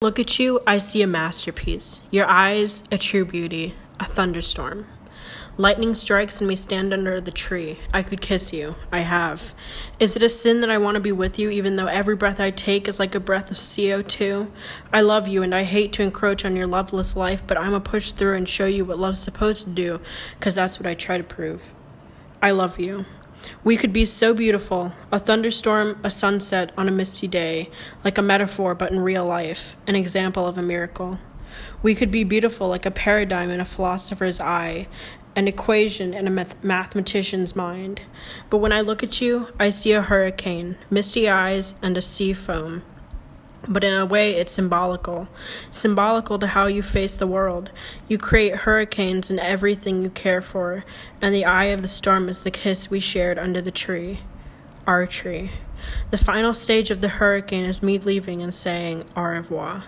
Look at you, I see a masterpiece. Your eyes, a true beauty, a thunderstorm. Lightning strikes and we stand under the tree. I could kiss you. I have. Is it a sin that I want to be with you, even though every breath I take is like a breath of CO2? I love you and I hate to encroach on your loveless life, but I'm a push through and show you what love's supposed to do, because that's what I try to prove. I love you. We could be so beautiful a thunderstorm, a sunset on a misty day, like a metaphor but in real life, an example of a miracle. We could be beautiful like a paradigm in a philosopher's eye, an equation in a math- mathematician's mind. But when I look at you, I see a hurricane, misty eyes, and a sea foam but in a way it's symbolical. Symbolical to how you face the world. You create hurricanes in everything you care for and the eye of the storm is the kiss we shared under the tree our tree. The final stage of the hurricane is me leaving and saying au revoir